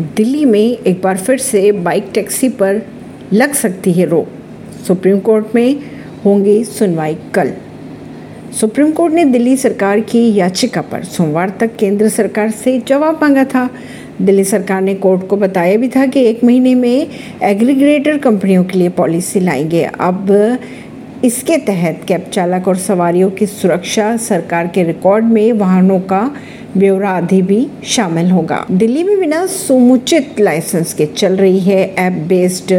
दिल्ली में एक बार फिर से बाइक टैक्सी पर लग सकती है रोक। सुप्रीम कोर्ट में होंगी सुनवाई कल। सुप्रीम कोर्ट ने दिल्ली सरकार की याचिका पर सोमवार तक केंद्र सरकार से जवाब मांगा था। दिल्ली सरकार ने कोर्ट को बताया भी था कि एक महीने में एग्रीग्रेटर कंपनियों के लिए पॉलिसी लाएँगे। अब इसके तहत कैब चालक और सवारियों की सुरक्षा सरकार के रिकॉर्ड में वाहनों का ब्यौरा आदि भी शामिल होगा। दिल्ली में बिना समुचित लाइसेंस के चल रही है ऐप बेस्ड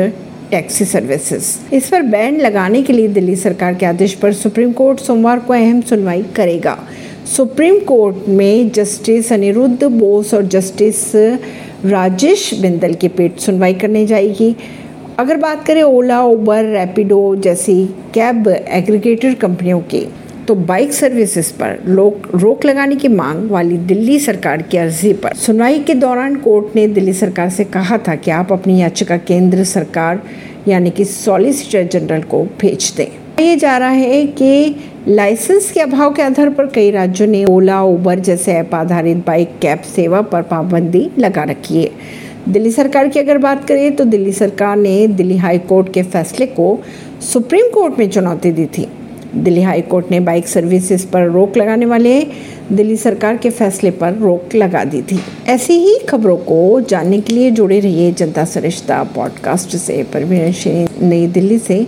टैक्सी सर्विसेज़ इस पर बैन लगाने के लिए दिल्ली सरकार के आदेश पर सुप्रीम कोर्ट सोमवार को अहम सुनवाई करेगा। सुप्रीम कोर्ट में जस्टिस अनिरुद्ध बोस और जस्टिस राजेश बिंदल की पीठ सुनवाई करने जाएगी। अगर बात करें ओला, उबर, रैपिडो जैसी कैब एग्रीगेटर कंपनियों की तो बाइक सर्विसेज़ पर लोक रोक लगाने की मांग वाली दिल्ली सरकार की अर्जी पर। सुनवाई के दौरान कोर्ट ने दिल्ली सरकार से कहा था कि आप अपनी याचिका केंद्र सरकार यानी कि सॉलिसिटर जनरल को भेज दें। ये जा रहा है कि लाइसेंस के अभाव के आधार पर कई राज्यों ने ओला, उबर जैसे ऐप आधारित बाइक, कैब सेवा पर पाबंदी लगा रखी है। दिल्ली सरकार की अगर बात करें तो दिल्ली सरकार ने दिल्ली हाई कोर्ट के फैसले को सुप्रीम कोर्ट में चुनौती दी थी। दिल्ली हाई कोर्ट ने बाइक सर्विसेज़ पर रोक लगाने वाले दिल्ली सरकार के फैसले पर रोक लगा दी थी। ऐसी ही खबरों को जानने के लिए जुड़े रहिए जनता सरिश्ता पॉडकास्ट से। परवीन नई दिल्ली से